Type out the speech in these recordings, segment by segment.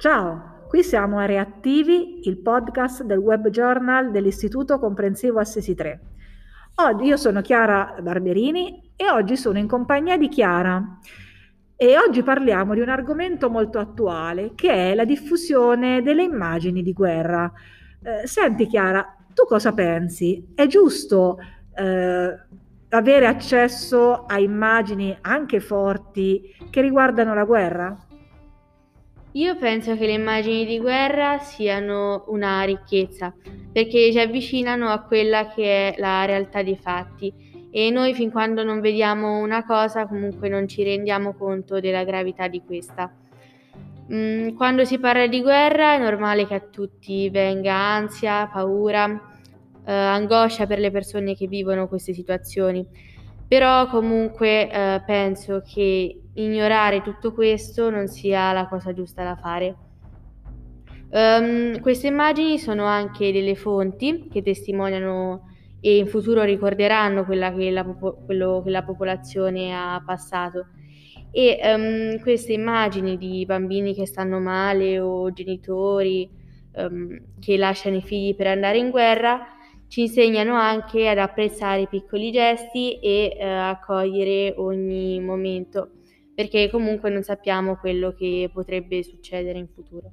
Ciao, qui siamo a Reattivi, il podcast del web journal dell'Istituto Comprensivo Assisi 3. Oggi io sono Chiara Barberini e oggi sono in compagnia di Chiara. E oggi parliamo di un argomento molto attuale che è la diffusione delle immagini di guerra. Eh, senti Chiara, tu cosa pensi? È giusto eh, avere accesso a immagini anche forti che riguardano la guerra? Io penso che le immagini di guerra siano una ricchezza perché ci avvicinano a quella che è la realtà dei fatti e noi fin quando non vediamo una cosa comunque non ci rendiamo conto della gravità di questa. Mm, quando si parla di guerra è normale che a tutti venga ansia, paura, eh, angoscia per le persone che vivono queste situazioni. Però comunque eh, penso che ignorare tutto questo non sia la cosa giusta da fare. Um, queste immagini sono anche delle fonti che testimoniano e in futuro ricorderanno che la, quello che la popolazione ha passato. E um, queste immagini di bambini che stanno male o genitori um, che lasciano i figli per andare in guerra ci insegnano anche ad apprezzare i piccoli gesti e eh, a cogliere ogni momento, perché comunque non sappiamo quello che potrebbe succedere in futuro.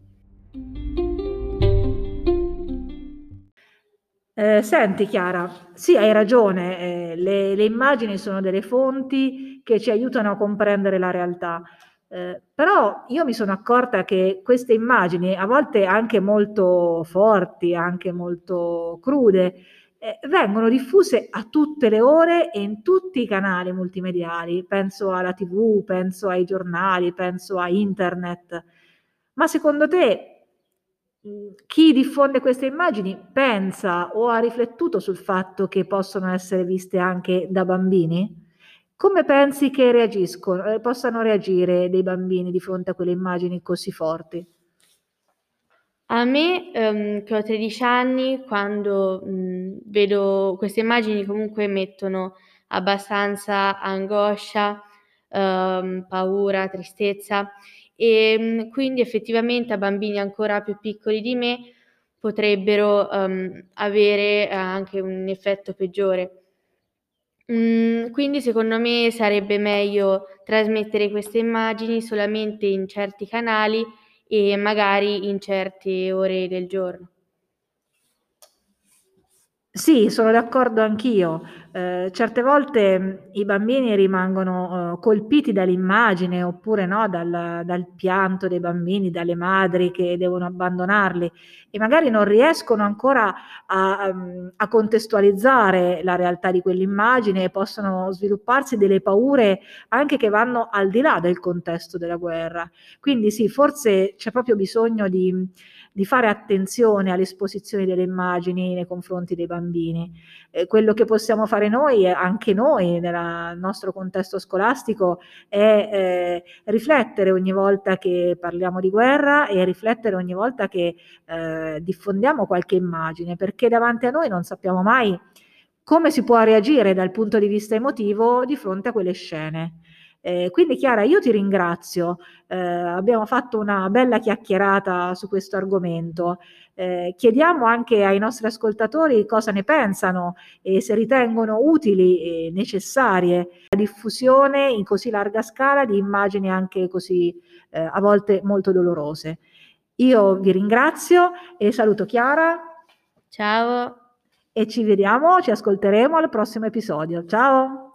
Eh, senti Chiara, sì, hai ragione, eh, le, le, immagini sono delle fonti che ci aiutano a comprendere la realtà, eh, però io mi sono accorta che queste immagini, a volte anche molto forti, anche molto crude, eh, vengono diffuse a tutte le ore e in tutti i canali multimediali. Penso alla TV, penso ai giornali, penso a internet. Ma secondo te chi diffonde queste immagini pensa o ha riflettuto sul fatto che possono essere viste anche da bambini? Come pensi che reagiscono, eh, possano reagire dei bambini di fronte a quelle immagini così forti? A me, ehm, che ho 13 anni, quando, mhmm, vedo queste immagini comunque mettono abbastanza angoscia, uhm, paura, tristezza, ehm, quindi effettivamente a bambini ancora più piccoli di me potrebbero, uhm, avere anche un effetto peggiore. Mhmm, quindi secondo me sarebbe meglio trasmettere queste immagini solamente in certi canali e magari in certe ore del giorno. Sì, sono d'accordo anch'io. Eh, certe volte mh, i bambini rimangono uh, colpiti dall'immagine oppure no, dal, dal, pianto dei bambini, dalle madri che devono abbandonarli e magari non riescono ancora a, um, a contestualizzare la realtà di quell'immagine e possono svilupparsi delle paure anche che vanno al di là del contesto della guerra. Quindi sì, forse c'è proprio bisogno di di fare attenzione all'esposizione delle immagini nei confronti dei bambini. Eh, quello che possiamo fare noi, anche noi nel nostro contesto scolastico, è eh, riflettere ogni volta che parliamo di guerra e riflettere ogni volta che eh, diffondiamo qualche immagine, perché davanti a noi non sappiamo mai come si può reagire dal punto di vista emotivo di fronte a quelle scene. Eh, quindi Chiara, io ti ringrazio, eh, abbiamo fatto una bella chiacchierata su questo argomento. Eh, chiediamo anche ai nostri ascoltatori cosa ne pensano e se ritengono utili e necessarie la diffusione in così larga scala di immagini anche così eh, a volte molto dolorose. Io vi ringrazio e saluto Chiara. Ciao. E ci vediamo, ci ascolteremo al prossimo episodio. Ciao.